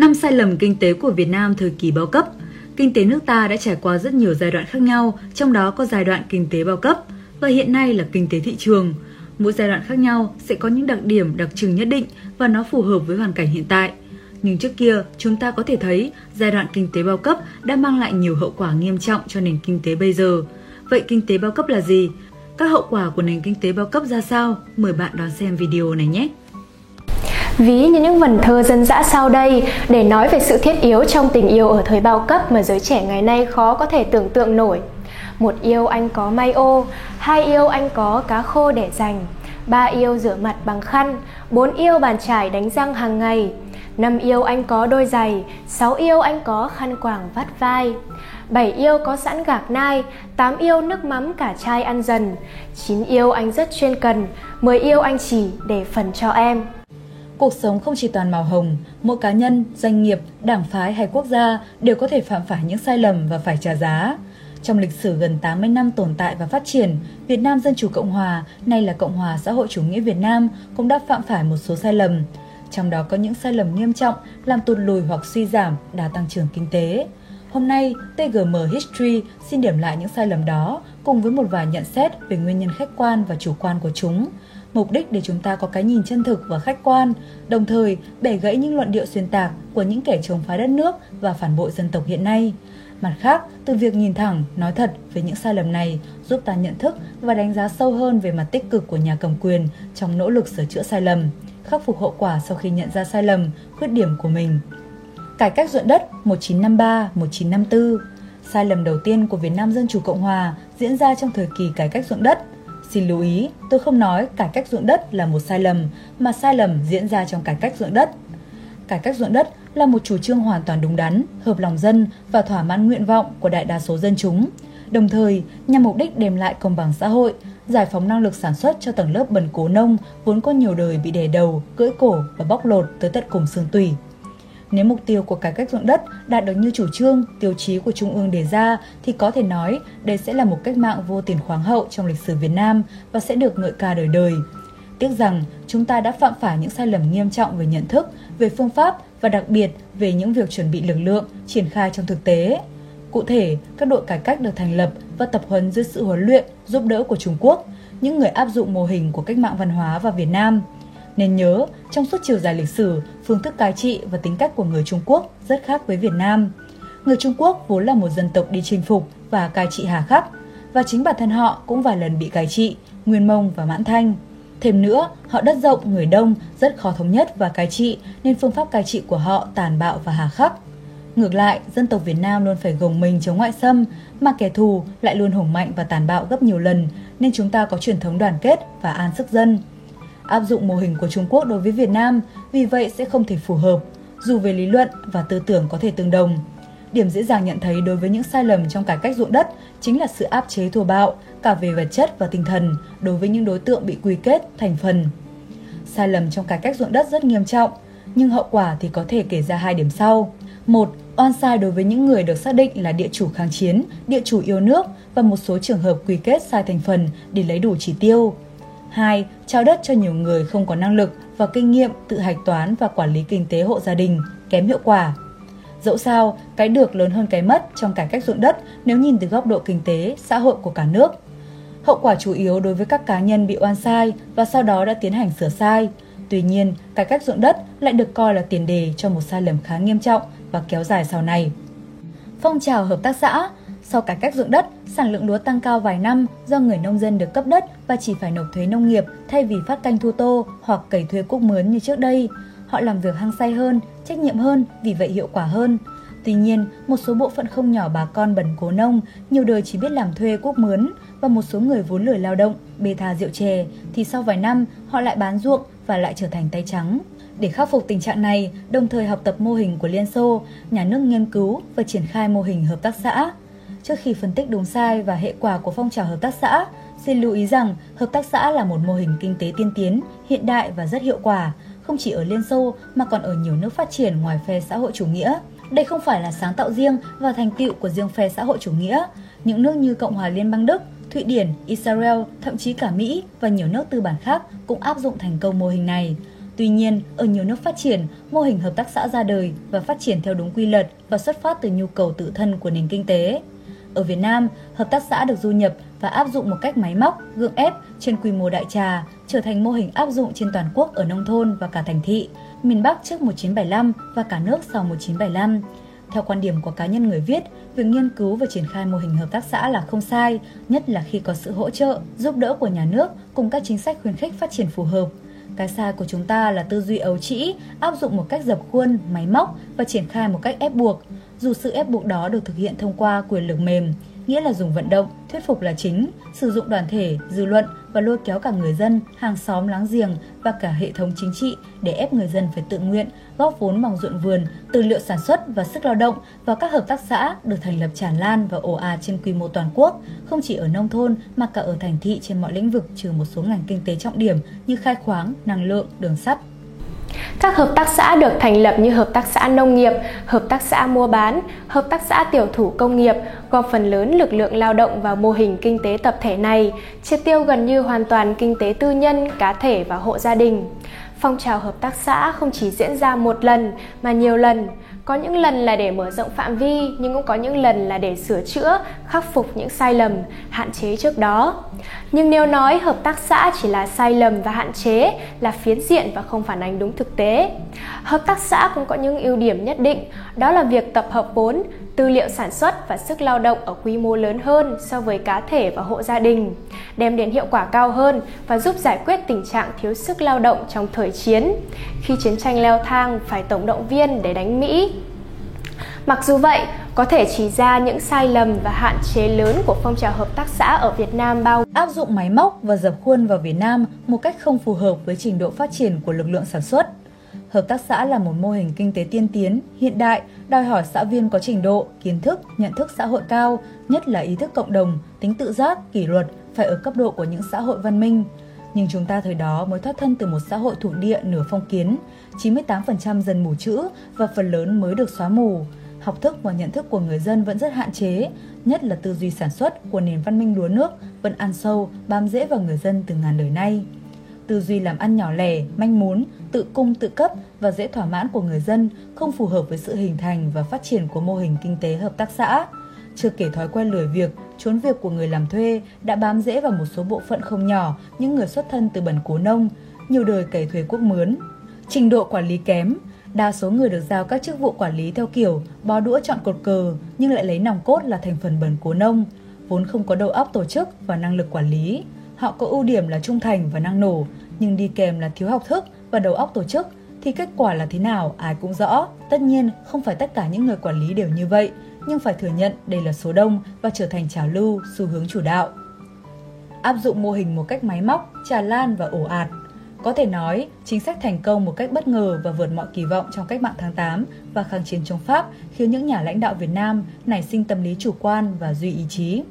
Năm sai lầm kinh tế của Việt Nam thời kỳ bao cấp. Kinh tế nước ta đã trải qua rất nhiều giai đoạn khác nhau, trong đó có giai đoạn kinh tế bao cấp và hiện nay là kinh tế thị trường. Mỗi giai đoạn khác nhau sẽ có những đặc điểm đặc trưng nhất định và nó phù hợp với hoàn cảnh hiện tại. Nhưng trước kia, chúng ta có thể thấy giai đoạn kinh tế bao cấp đã mang lại nhiều hậu quả nghiêm trọng cho nền kinh tế bây giờ. Vậy kinh tế bao cấp là gì? Các hậu quả của nền kinh tế bao cấp ra sao? Mời bạn đón xem video này nhé! Ví như những vần thơ dân dã sau đây để nói về sự thiết yếu trong tình yêu ở thời bao cấp mà giới trẻ ngày nay khó có thể tưởng tượng nổi. Một yêu anh có may ô, hai yêu anh có cá khô để dành, ba yêu rửa mặt bằng khăn, bốn yêu bàn chải đánh răng hàng ngày, năm yêu anh có đôi giày, sáu yêu anh có khăn quàng vắt vai. bảy yêu có sẵn gạc nai, tám yêu nước mắm cả chai ăn dần, chín yêu anh rất chuyên cần, mười yêu anh chỉ để phần cho em. Cuộc sống không chỉ toàn màu hồng, mỗi cá nhân, doanh nghiệp, đảng phái hay quốc gia đều có thể phạm phải những sai lầm và phải trả giá. Trong lịch sử gần 80 năm tồn tại và phát triển, Việt Nam Dân Chủ Cộng Hòa, nay là Cộng hòa xã hội chủ nghĩa Việt Nam, cũng đã phạm phải một số sai lầm. Trong đó có những sai lầm nghiêm trọng làm tụt lùi hoặc suy giảm đà tăng trưởng kinh tế. Hôm nay, TGM History xin điểm lại những sai lầm đó cùng với một vài nhận xét về nguyên nhân khách quan và chủ quan của chúng – mục đích để chúng ta có cái nhìn chân thực và khách quan, đồng thời bẻ gãy những luận điệu xuyên tạc của những kẻ chống phá đất nước và phản bội dân tộc hiện nay. Mặt khác, từ việc nhìn thẳng, nói thật về những sai lầm này giúp ta nhận thức và đánh giá sâu hơn về mặt tích cực của nhà cầm quyền trong nỗ lực sửa chữa sai lầm, khắc phục hậu quả sau khi nhận ra sai lầm, khuyết điểm của mình. Cải cách ruộng đất 1953-1954 Sai lầm đầu tiên của Việt Nam Dân Chủ Cộng Hòa diễn ra trong thời kỳ cải cách ruộng đất – Xin lưu ý, tôi không nói cải cách ruộng đất là một sai lầm, mà sai lầm diễn ra trong cải cách ruộng đất. Cải cách ruộng đất là một chủ trương hoàn toàn đúng đắn, hợp lòng dân và thỏa mãn nguyện vọng của đại đa số dân chúng, đồng thời nhằm mục đích đem lại công bằng xã hội, giải phóng năng lực sản xuất cho tầng lớp bần cố nông vốn có nhiều đời bị đè đầu, cưỡi cổ và bóc lột tới tận cùng xương tủy. Nếu mục tiêu của cải cách ruộng đất đạt được như chủ trương, tiêu chí của Trung ương đề ra thì có thể nói đây sẽ là một cách mạng vô tiền khoáng hậu trong lịch sử Việt Nam và sẽ được ngợi ca đời đời. Tiếc rằng chúng ta đã phạm phải những sai lầm nghiêm trọng về nhận thức, về phương pháp và đặc biệt về những việc chuẩn bị lực lượng, triển khai trong thực tế. Cụ thể, các đội cải cách được thành lập và tập huấn dưới sự huấn luyện, giúp đỡ của Trung Quốc, những người áp dụng mô hình của cách mạng văn hóa vào Việt Nam – nên nhớ, trong suốt chiều dài lịch sử, phương thức cai trị và tính cách của người Trung Quốc rất khác với Việt Nam. Người Trung Quốc vốn là một dân tộc đi chinh phục và cai trị hà khắc, và chính bản thân họ cũng vài lần bị cai trị, Nguyên Mông và Mãn Thanh. Thêm nữa, họ đất rộng, người đông, rất khó thống nhất và cai trị nên phương pháp cai trị của họ tàn bạo và hà khắc. Ngược lại, dân tộc Việt Nam luôn phải gồng mình chống ngoại xâm, mà kẻ thù lại luôn hùng mạnh và tàn bạo gấp nhiều lần, nên chúng ta có truyền thống đoàn kết và an sức dân áp dụng mô hình của Trung Quốc đối với Việt Nam, vì vậy sẽ không thể phù hợp, dù về lý luận và tư tưởng có thể tương đồng. Điểm dễ dàng nhận thấy đối với những sai lầm trong cải cách ruộng đất chính là sự áp chế thô bạo, cả về vật chất và tinh thần, đối với những đối tượng bị quy kết thành phần. Sai lầm trong cải cách ruộng đất rất nghiêm trọng, nhưng hậu quả thì có thể kể ra hai điểm sau. Một, oan sai đối với những người được xác định là địa chủ kháng chiến, địa chủ yêu nước và một số trường hợp quy kết sai thành phần để lấy đủ chỉ tiêu. 2. Trao đất cho nhiều người không có năng lực và kinh nghiệm tự hạch toán và quản lý kinh tế hộ gia đình, kém hiệu quả. Dẫu sao, cái được lớn hơn cái mất trong cải cách ruộng đất nếu nhìn từ góc độ kinh tế, xã hội của cả nước. Hậu quả chủ yếu đối với các cá nhân bị oan sai và sau đó đã tiến hành sửa sai. Tuy nhiên, cải cách ruộng đất lại được coi là tiền đề cho một sai lầm khá nghiêm trọng và kéo dài sau này. Phong trào hợp tác xã sau cải cách ruộng đất, sản lượng lúa tăng cao vài năm do người nông dân được cấp đất và chỉ phải nộp thuế nông nghiệp thay vì phát canh thu tô hoặc cày thuê cúc mướn như trước đây. Họ làm việc hăng say hơn, trách nhiệm hơn, vì vậy hiệu quả hơn. Tuy nhiên, một số bộ phận không nhỏ bà con bần cố nông, nhiều đời chỉ biết làm thuê cúc mướn và một số người vốn lười lao động, bê tha rượu chè, thì sau vài năm họ lại bán ruộng và lại trở thành tay trắng. Để khắc phục tình trạng này, đồng thời học tập mô hình của Liên Xô, nhà nước nghiên cứu và triển khai mô hình hợp tác xã. Trước khi phân tích đúng sai và hệ quả của phong trào hợp tác xã, xin lưu ý rằng hợp tác xã là một mô hình kinh tế tiên tiến, hiện đại và rất hiệu quả, không chỉ ở Liên Xô mà còn ở nhiều nước phát triển ngoài phe xã hội chủ nghĩa. Đây không phải là sáng tạo riêng và thành tựu của riêng phe xã hội chủ nghĩa. Những nước như Cộng hòa Liên bang Đức, Thụy Điển, Israel, thậm chí cả Mỹ và nhiều nước tư bản khác cũng áp dụng thành công mô hình này. Tuy nhiên, ở nhiều nước phát triển, mô hình hợp tác xã ra đời và phát triển theo đúng quy luật và xuất phát từ nhu cầu tự thân của nền kinh tế. Ở Việt Nam, hợp tác xã được du nhập và áp dụng một cách máy móc, gượng ép trên quy mô đại trà, trở thành mô hình áp dụng trên toàn quốc ở nông thôn và cả thành thị, miền Bắc trước 1975 và cả nước sau 1975. Theo quan điểm của cá nhân người viết, việc nghiên cứu và triển khai mô hình hợp tác xã là không sai, nhất là khi có sự hỗ trợ, giúp đỡ của nhà nước cùng các chính sách khuyến khích phát triển phù hợp. Cái sai của chúng ta là tư duy ấu trĩ, áp dụng một cách dập khuôn, máy móc và triển khai một cách ép buộc. Dù sự ép buộc đó được thực hiện thông qua quyền lực mềm, nghĩa là dùng vận động, thuyết phục là chính, sử dụng đoàn thể, dư luận và lôi kéo cả người dân, hàng xóm láng giềng và cả hệ thống chính trị để ép người dân phải tự nguyện góp vốn bằng ruộng vườn, tư liệu sản xuất và sức lao động vào các hợp tác xã được thành lập tràn lan và ồ ạt trên quy mô toàn quốc, không chỉ ở nông thôn mà cả ở thành thị trên mọi lĩnh vực trừ một số ngành kinh tế trọng điểm như khai khoáng, năng lượng, đường sắt, các hợp tác xã được thành lập như hợp tác xã nông nghiệp, hợp tác xã mua bán, hợp tác xã tiểu thủ công nghiệp góp phần lớn lực lượng lao động vào mô hình kinh tế tập thể này, triệt tiêu gần như hoàn toàn kinh tế tư nhân, cá thể và hộ gia đình. Phong trào hợp tác xã không chỉ diễn ra một lần mà nhiều lần, có những lần là để mở rộng phạm vi nhưng cũng có những lần là để sửa chữa, khắc phục những sai lầm, hạn chế trước đó. Nhưng nếu nói hợp tác xã chỉ là sai lầm và hạn chế là phiến diện và không phản ánh đúng thực tế. Hợp tác xã cũng có những ưu điểm nhất định, đó là việc tập hợp vốn, tư liệu sản xuất và sức lao động ở quy mô lớn hơn so với cá thể và hộ gia đình, đem đến hiệu quả cao hơn và giúp giải quyết tình trạng thiếu sức lao động trong thời chiến. Khi chiến tranh leo thang phải tổng động viên để đánh Mỹ. Mặc dù vậy, có thể chỉ ra những sai lầm và hạn chế lớn của phong trào hợp tác xã ở Việt Nam bao áp dụng máy móc và dập khuôn vào Việt Nam một cách không phù hợp với trình độ phát triển của lực lượng sản xuất Hợp tác xã là một mô hình kinh tế tiên tiến, hiện đại, đòi hỏi xã viên có trình độ, kiến thức, nhận thức xã hội cao, nhất là ý thức cộng đồng, tính tự giác, kỷ luật phải ở cấp độ của những xã hội văn minh. Nhưng chúng ta thời đó mới thoát thân từ một xã hội thuộc địa nửa phong kiến, 98% dân mù chữ và phần lớn mới được xóa mù. Học thức và nhận thức của người dân vẫn rất hạn chế, nhất là tư duy sản xuất của nền văn minh lúa nước vẫn ăn sâu, bám rễ vào người dân từ ngàn đời nay tư duy làm ăn nhỏ lẻ, manh mún, tự cung tự cấp và dễ thỏa mãn của người dân không phù hợp với sự hình thành và phát triển của mô hình kinh tế hợp tác xã. Chưa kể thói quen lười việc, trốn việc của người làm thuê đã bám rễ vào một số bộ phận không nhỏ những người xuất thân từ bần cố nông, nhiều đời cày thuê quốc mướn. Trình độ quản lý kém, đa số người được giao các chức vụ quản lý theo kiểu bó đũa chọn cột cờ nhưng lại lấy nòng cốt là thành phần bần cố nông, vốn không có đầu óc tổ chức và năng lực quản lý. Họ có ưu điểm là trung thành và năng nổ, nhưng đi kèm là thiếu học thức và đầu óc tổ chức thì kết quả là thế nào ai cũng rõ. Tất nhiên, không phải tất cả những người quản lý đều như vậy, nhưng phải thừa nhận đây là số đông và trở thành trào lưu, xu hướng chủ đạo. Áp dụng mô hình một cách máy móc, trà lan và ổ ạt. Có thể nói, chính sách thành công một cách bất ngờ và vượt mọi kỳ vọng trong cách mạng tháng 8 và kháng chiến chống Pháp khiến những nhà lãnh đạo Việt Nam nảy sinh tâm lý chủ quan và duy ý chí.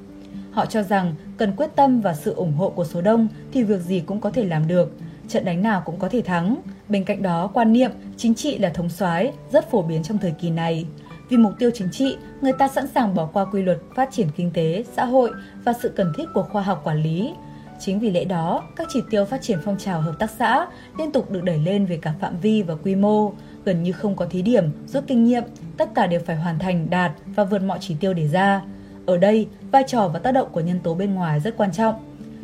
Họ cho rằng cần quyết tâm và sự ủng hộ của số đông thì việc gì cũng có thể làm được, trận đánh nào cũng có thể thắng. Bên cạnh đó, quan niệm chính trị là thống soái rất phổ biến trong thời kỳ này. Vì mục tiêu chính trị, người ta sẵn sàng bỏ qua quy luật phát triển kinh tế, xã hội và sự cần thiết của khoa học quản lý. Chính vì lẽ đó, các chỉ tiêu phát triển phong trào hợp tác xã liên tục được đẩy lên về cả phạm vi và quy mô, gần như không có thí điểm, rút kinh nghiệm, tất cả đều phải hoàn thành, đạt và vượt mọi chỉ tiêu đề ra. Ở đây, vai trò và tác động của nhân tố bên ngoài rất quan trọng.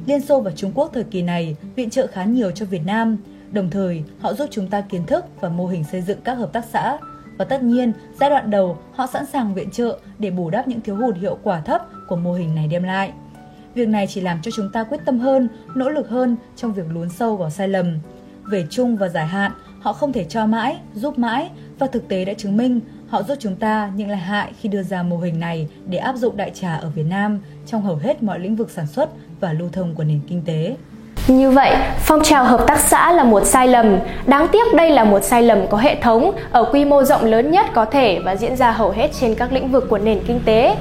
Liên Xô và Trung Quốc thời kỳ này viện trợ khá nhiều cho Việt Nam, đồng thời họ giúp chúng ta kiến thức và mô hình xây dựng các hợp tác xã. Và tất nhiên, giai đoạn đầu họ sẵn sàng viện trợ để bù đắp những thiếu hụt hiệu quả thấp của mô hình này đem lại. Việc này chỉ làm cho chúng ta quyết tâm hơn, nỗ lực hơn trong việc lún sâu vào sai lầm. Về chung và dài hạn, họ không thể cho mãi, giúp mãi và thực tế đã chứng minh Họ giúp chúng ta những lợi hại khi đưa ra mô hình này để áp dụng đại trà ở Việt Nam trong hầu hết mọi lĩnh vực sản xuất và lưu thông của nền kinh tế. Như vậy, phong trào hợp tác xã là một sai lầm. Đáng tiếc đây là một sai lầm có hệ thống ở quy mô rộng lớn nhất có thể và diễn ra hầu hết trên các lĩnh vực của nền kinh tế.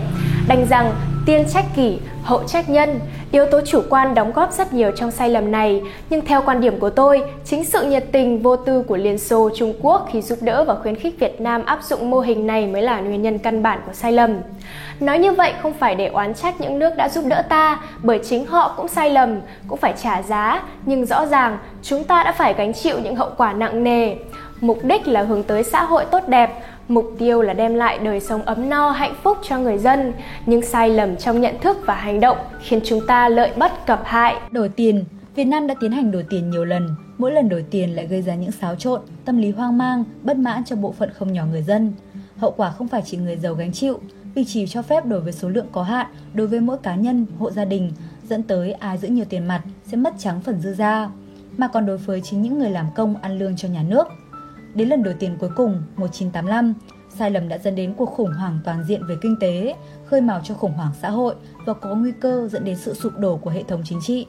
đành rằng tiên trách kỷ, hậu trách nhân. Yếu tố chủ quan đóng góp rất nhiều trong sai lầm này, nhưng theo quan điểm của tôi, chính sự nhiệt tình vô tư của Liên Xô Trung Quốc khi giúp đỡ và khuyến khích Việt Nam áp dụng mô hình này mới là nguyên nhân căn bản của sai lầm. Nói như vậy không phải để oán trách những nước đã giúp đỡ ta, bởi chính họ cũng sai lầm, cũng phải trả giá, nhưng rõ ràng chúng ta đã phải gánh chịu những hậu quả nặng nề. Mục đích là hướng tới xã hội tốt đẹp, Mục tiêu là đem lại đời sống ấm no, hạnh phúc cho người dân, nhưng sai lầm trong nhận thức và hành động khiến chúng ta lợi bất cập hại. Đổi tiền Việt Nam đã tiến hành đổi tiền nhiều lần, mỗi lần đổi tiền lại gây ra những xáo trộn, tâm lý hoang mang, bất mãn cho bộ phận không nhỏ người dân. Hậu quả không phải chỉ người giàu gánh chịu, vì chỉ cho phép đổi với số lượng có hạn đối với mỗi cá nhân, hộ gia đình, dẫn tới ai giữ nhiều tiền mặt sẽ mất trắng phần dư ra, mà còn đối với chính những người làm công ăn lương cho nhà nước – Đến lần đổi tiền cuối cùng 1985, sai lầm đã dẫn đến cuộc khủng hoảng toàn diện về kinh tế, khơi mào cho khủng hoảng xã hội và có nguy cơ dẫn đến sự sụp đổ của hệ thống chính trị.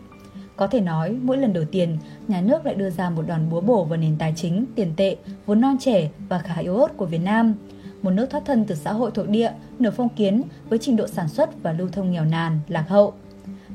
Có thể nói, mỗi lần đổi tiền, nhà nước lại đưa ra một đòn búa bổ vào nền tài chính, tiền tệ, vốn non trẻ và khá yếu ớt của Việt Nam, một nước thoát thân từ xã hội thuộc địa, nửa phong kiến với trình độ sản xuất và lưu thông nghèo nàn, lạc hậu.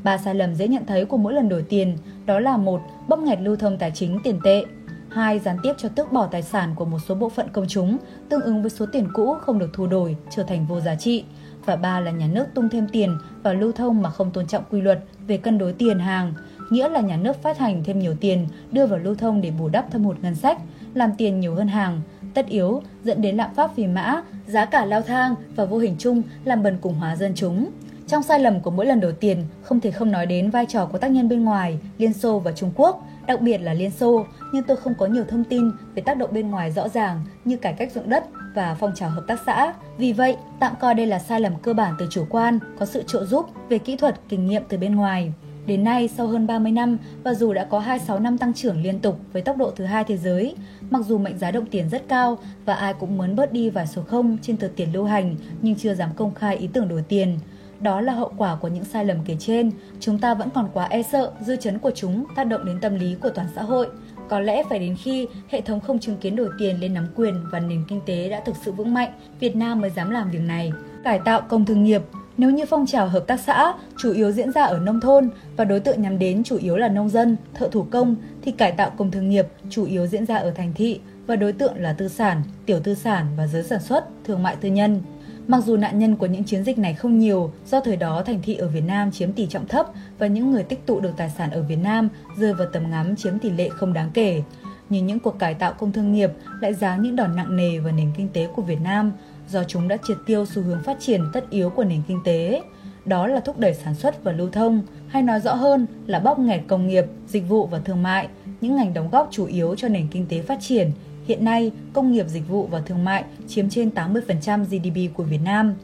Ba sai lầm dễ nhận thấy của mỗi lần đổi tiền đó là một bóp nghẹt lưu thông tài chính tiền tệ, hai Gián tiếp cho tước bỏ tài sản của một số bộ phận công chúng tương ứng với số tiền cũ không được thu đổi trở thành vô giá trị. Và ba là nhà nước tung thêm tiền vào lưu thông mà không tôn trọng quy luật về cân đối tiền hàng, nghĩa là nhà nước phát hành thêm nhiều tiền đưa vào lưu thông để bù đắp thâm hụt ngân sách, làm tiền nhiều hơn hàng, tất yếu dẫn đến lạm phát vì mã, giá cả lao thang và vô hình chung làm bần cùng hóa dân chúng. Trong sai lầm của mỗi lần đổi tiền, không thể không nói đến vai trò của tác nhân bên ngoài, Liên Xô và Trung Quốc, đặc biệt là Liên Xô, nhưng tôi không có nhiều thông tin về tác động bên ngoài rõ ràng như cải cách ruộng đất và phong trào hợp tác xã. Vì vậy, tạm coi đây là sai lầm cơ bản từ chủ quan, có sự trợ giúp về kỹ thuật, kinh nghiệm từ bên ngoài. Đến nay, sau hơn 30 năm và dù đã có 26 năm tăng trưởng liên tục với tốc độ thứ hai thế giới, mặc dù mệnh giá đồng tiền rất cao và ai cũng muốn bớt đi vài số không trên tờ tiền lưu hành nhưng chưa dám công khai ý tưởng đổi tiền, đó là hậu quả của những sai lầm kể trên. Chúng ta vẫn còn quá e sợ, dư chấn của chúng tác động đến tâm lý của toàn xã hội. Có lẽ phải đến khi hệ thống không chứng kiến đổi tiền lên nắm quyền và nền kinh tế đã thực sự vững mạnh, Việt Nam mới dám làm việc này. Cải tạo công thương nghiệp nếu như phong trào hợp tác xã chủ yếu diễn ra ở nông thôn và đối tượng nhắm đến chủ yếu là nông dân, thợ thủ công, thì cải tạo công thương nghiệp chủ yếu diễn ra ở thành thị và đối tượng là tư sản, tiểu tư sản và giới sản xuất, thương mại tư nhân. Mặc dù nạn nhân của những chiến dịch này không nhiều, do thời đó thành thị ở Việt Nam chiếm tỷ trọng thấp và những người tích tụ được tài sản ở Việt Nam rơi vào tầm ngắm chiếm tỷ lệ không đáng kể. Nhưng những cuộc cải tạo công thương nghiệp lại giáng những đòn nặng nề vào nền kinh tế của Việt Nam do chúng đã triệt tiêu xu hướng phát triển tất yếu của nền kinh tế. Đó là thúc đẩy sản xuất và lưu thông, hay nói rõ hơn là bóp nghẹt công nghiệp, dịch vụ và thương mại, những ngành đóng góp chủ yếu cho nền kinh tế phát triển Hiện nay, công nghiệp dịch vụ và thương mại chiếm trên 80% GDP của Việt Nam.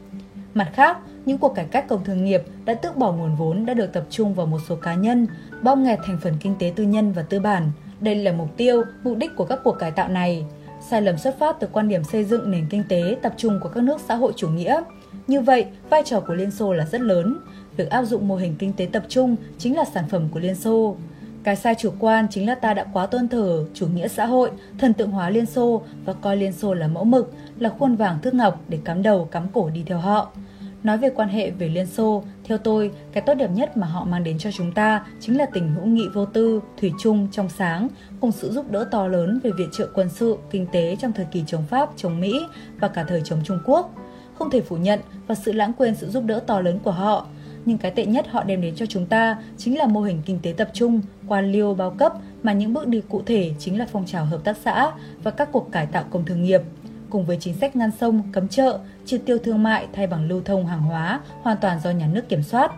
Mặt khác, những cuộc cải cách công thương nghiệp đã tước bỏ nguồn vốn đã được tập trung vào một số cá nhân, bom nghẹt thành phần kinh tế tư nhân và tư bản. Đây là mục tiêu, mục đích của các cuộc cải tạo này. Sai lầm xuất phát từ quan điểm xây dựng nền kinh tế tập trung của các nước xã hội chủ nghĩa. Như vậy, vai trò của Liên Xô là rất lớn. Việc áp dụng mô hình kinh tế tập trung chính là sản phẩm của Liên Xô. Cái sai chủ quan chính là ta đã quá tôn thờ chủ nghĩa xã hội, thần tượng hóa Liên Xô và coi Liên Xô là mẫu mực, là khuôn vàng thước ngọc để cắm đầu cắm cổ đi theo họ. Nói về quan hệ về Liên Xô, theo tôi, cái tốt đẹp nhất mà họ mang đến cho chúng ta chính là tình hữu nghị vô tư, thủy chung, trong sáng, cùng sự giúp đỡ to lớn về viện trợ quân sự, kinh tế trong thời kỳ chống Pháp, chống Mỹ và cả thời chống Trung Quốc. Không thể phủ nhận và sự lãng quên sự giúp đỡ to lớn của họ, nhưng cái tệ nhất họ đem đến cho chúng ta chính là mô hình kinh tế tập trung, quan liêu bao cấp mà những bước đi cụ thể chính là phong trào hợp tác xã và các cuộc cải tạo công thương nghiệp cùng với chính sách ngăn sông, cấm chợ, triệt tiêu thương mại thay bằng lưu thông hàng hóa hoàn toàn do nhà nước kiểm soát.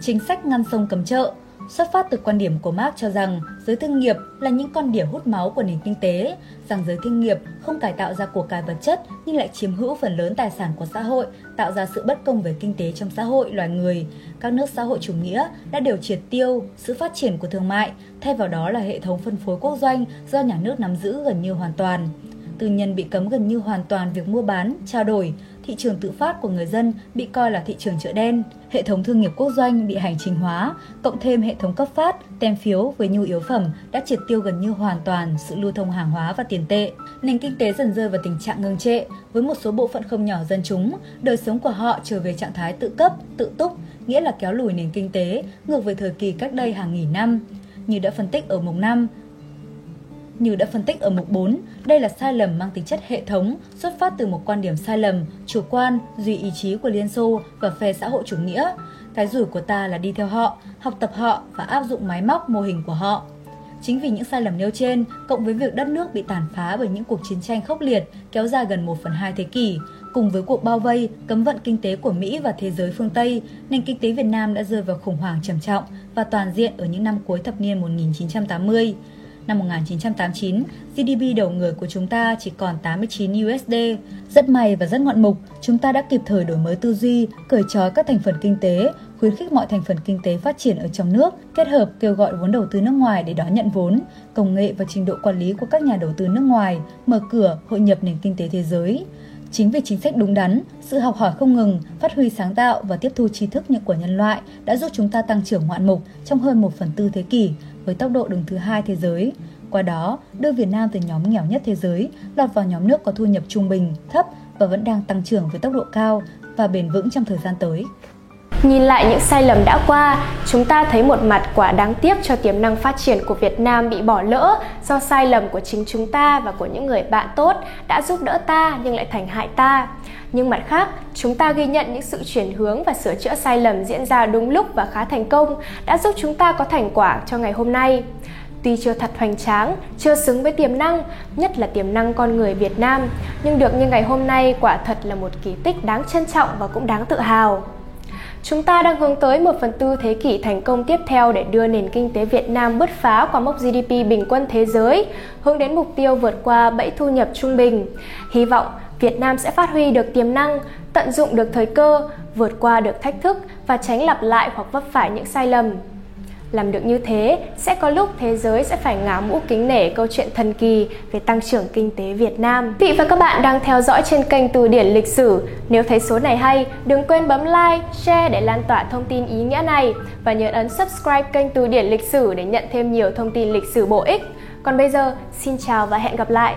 Chính sách ngăn sông cấm chợ xuất phát từ quan điểm của Marx cho rằng giới thương nghiệp là những con đỉa hút máu của nền kinh tế, rằng giới thương nghiệp không cải tạo ra của cải vật chất nhưng lại chiếm hữu phần lớn tài sản của xã hội, tạo ra sự bất công về kinh tế trong xã hội loài người. Các nước xã hội chủ nghĩa đã đều triệt tiêu sự phát triển của thương mại, thay vào đó là hệ thống phân phối quốc doanh do nhà nước nắm giữ gần như hoàn toàn. tư nhân bị cấm gần như hoàn toàn việc mua bán, trao đổi, thị trường tự phát của người dân bị coi là thị trường chợ đen, hệ thống thương nghiệp quốc doanh bị hành trình hóa, cộng thêm hệ thống cấp phát, tem phiếu với nhu yếu phẩm đã triệt tiêu gần như hoàn toàn sự lưu thông hàng hóa và tiền tệ. Nền kinh tế dần rơi vào tình trạng ngưng trệ, với một số bộ phận không nhỏ dân chúng, đời sống của họ trở về trạng thái tự cấp, tự túc, nghĩa là kéo lùi nền kinh tế ngược về thời kỳ cách đây hàng nghìn năm. Như đã phân tích ở mục 5, như đã phân tích ở mục 4, đây là sai lầm mang tính chất hệ thống, xuất phát từ một quan điểm sai lầm, chủ quan, duy ý chí của Liên Xô và phe xã hội chủ nghĩa. Cái rủi của ta là đi theo họ, học tập họ và áp dụng máy móc mô hình của họ. Chính vì những sai lầm nêu trên, cộng với việc đất nước bị tàn phá bởi những cuộc chiến tranh khốc liệt kéo dài gần 1 phần 2 thế kỷ, cùng với cuộc bao vây, cấm vận kinh tế của Mỹ và thế giới phương Tây, nền kinh tế Việt Nam đã rơi vào khủng hoảng trầm trọng và toàn diện ở những năm cuối thập niên 1980. Năm 1989, GDP đầu người của chúng ta chỉ còn 89 USD. Rất may và rất ngoạn mục, chúng ta đã kịp thời đổi mới tư duy, cởi trói các thành phần kinh tế, khuyến khích mọi thành phần kinh tế phát triển ở trong nước, kết hợp kêu gọi vốn đầu tư nước ngoài để đón nhận vốn, công nghệ và trình độ quản lý của các nhà đầu tư nước ngoài, mở cửa hội nhập nền kinh tế thế giới. Chính vì chính sách đúng đắn, sự học hỏi không ngừng, phát huy sáng tạo và tiếp thu tri thức của nhân loại đã giúp chúng ta tăng trưởng ngoạn mục trong hơn 1 phần tư thế kỷ với tốc độ đứng thứ hai thế giới. Qua đó, đưa Việt Nam từ nhóm nghèo nhất thế giới lọt vào nhóm nước có thu nhập trung bình, thấp và vẫn đang tăng trưởng với tốc độ cao và bền vững trong thời gian tới. Nhìn lại những sai lầm đã qua, chúng ta thấy một mặt quả đáng tiếc cho tiềm năng phát triển của Việt Nam bị bỏ lỡ do sai lầm của chính chúng ta và của những người bạn tốt đã giúp đỡ ta nhưng lại thành hại ta. Nhưng mặt khác, chúng ta ghi nhận những sự chuyển hướng và sửa chữa sai lầm diễn ra đúng lúc và khá thành công đã giúp chúng ta có thành quả cho ngày hôm nay. Tuy chưa thật hoành tráng, chưa xứng với tiềm năng, nhất là tiềm năng con người Việt Nam, nhưng được như ngày hôm nay quả thật là một kỳ tích đáng trân trọng và cũng đáng tự hào. Chúng ta đang hướng tới một phần tư thế kỷ thành công tiếp theo để đưa nền kinh tế Việt Nam bứt phá qua mốc GDP bình quân thế giới, hướng đến mục tiêu vượt qua bẫy thu nhập trung bình. Hy vọng Việt Nam sẽ phát huy được tiềm năng, tận dụng được thời cơ, vượt qua được thách thức và tránh lặp lại hoặc vấp phải những sai lầm. Làm được như thế, sẽ có lúc thế giới sẽ phải ngả mũ kính nể câu chuyện thần kỳ về tăng trưởng kinh tế Việt Nam. Vị và các bạn đang theo dõi trên kênh Từ điển lịch sử. Nếu thấy số này hay, đừng quên bấm like, share để lan tỏa thông tin ý nghĩa này và nhớ ấn subscribe kênh Từ điển lịch sử để nhận thêm nhiều thông tin lịch sử bổ ích. Còn bây giờ, xin chào và hẹn gặp lại!